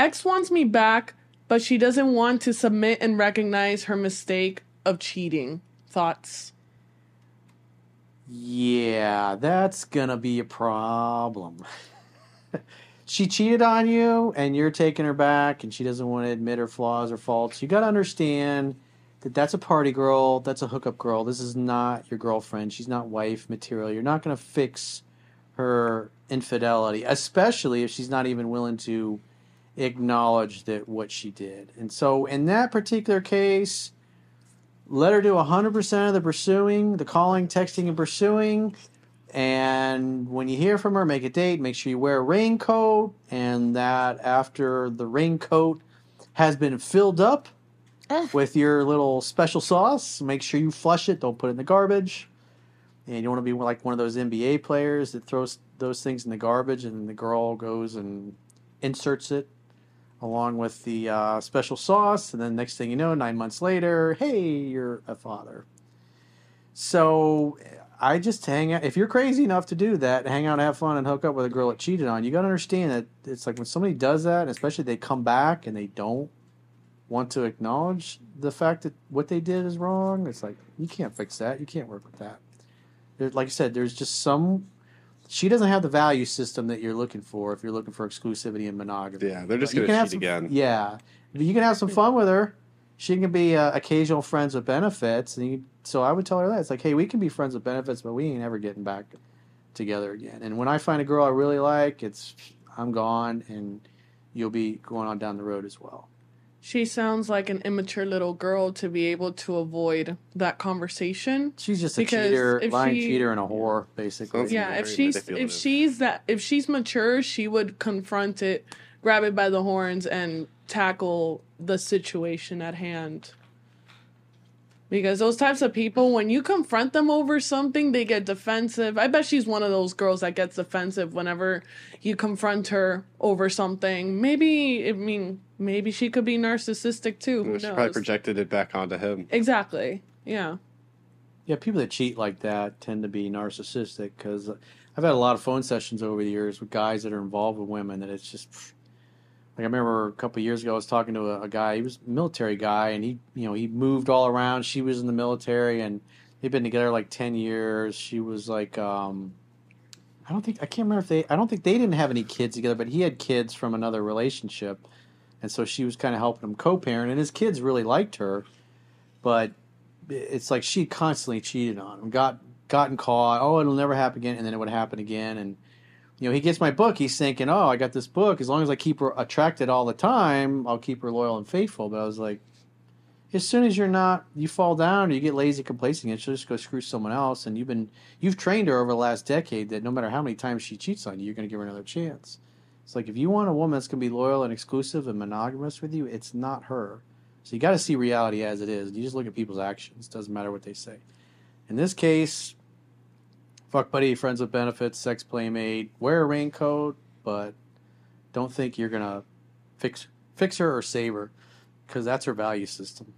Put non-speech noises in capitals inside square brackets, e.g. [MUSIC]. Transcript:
X wants me back, but she doesn't want to submit and recognize her mistake of cheating. Thoughts? Yeah, that's gonna be a problem. [LAUGHS] she cheated on you and you're taking her back and she doesn't want to admit her flaws or faults. You got to understand that that's a party girl, that's a hookup girl. This is not your girlfriend. She's not wife material. You're not to fix her infidelity, especially if she's not even willing to acknowledge that what she did. And so in that particular case, let her do 100% of the pursuing, the calling, texting, and pursuing. And when you hear from her, make a date. Make sure you wear a raincoat. And that after the raincoat has been filled up with your little special sauce, make sure you flush it. Don't put it in the garbage. And you want to be like one of those NBA players that throws those things in the garbage, and the girl goes and inserts it along with the uh, special sauce. And then next thing you know, nine months later, hey, you're a father. So I just hang out. If you're crazy enough to do that, hang out, have fun, and hook up with a girl that cheated on you, got to understand that it's like when somebody does that, especially they come back and they don't want to acknowledge the fact that what they did is wrong. It's like you can't fix that. You can't work with that. There, like I said, there's just some. She doesn't have the value system that you're looking for if you're looking for exclusivity and monogamy. Yeah, they're just can have cheat some- again. Yeah, you can have some fun with her. She can be uh, occasional friends with benefits, and you, so I would tell her that it's like, hey, we can be friends with benefits, but we ain't ever getting back together again. And when I find a girl I really like, it's I'm gone, and you'll be going on down the road as well. She sounds like an immature little girl to be able to avoid that conversation. She's just a cheater, lying she- cheater, and a whore, basically. Yeah, if she's if she's that if she's mature, she would confront it, grab it by the horns, and tackle the situation at hand. Because those types of people, when you confront them over something, they get defensive. I bet she's one of those girls that gets defensive whenever you confront her over something. Maybe, I mean, maybe she could be narcissistic too. Who She knows? probably projected it back onto him. exactly. Yeah. Yeah, people that cheat like that tend to be narcissistic because I've had a lot of phone sessions over the years with guys that are involved with women that it's just pff, like I remember a couple years ago I was talking to a, a guy he was a military guy and he you know he moved all around she was in the military and they've been together like 10 years she was like um I don't think I can't remember if they I don't think they didn't have any kids together but he had kids from another relationship and so she was kind of helping him co-parent and his kids really liked her but it's like she constantly cheated on him, got gotten caught. Oh, it'll never happen again, and then it would happen again. And you know, he gets my book. He's thinking, oh, I got this book. As long as I keep her attracted all the time, I'll keep her loyal and faithful. But I was like, as soon as you're not, you fall down or you get lazy, complacent, and she'll just go screw someone else. And you've been, you've trained her over the last decade that no matter how many times she cheats on you, you're going to give her another chance. It's like if you want a woman that's going to be loyal and exclusive and monogamous with you, it's not her. So you got to see reality as it is. You just look at people's actions. Doesn't matter what they say. In this case, fuck buddy, friends with benefits, sex playmate, wear a raincoat, but don't think you're gonna fix fix her or save her, because that's her value system.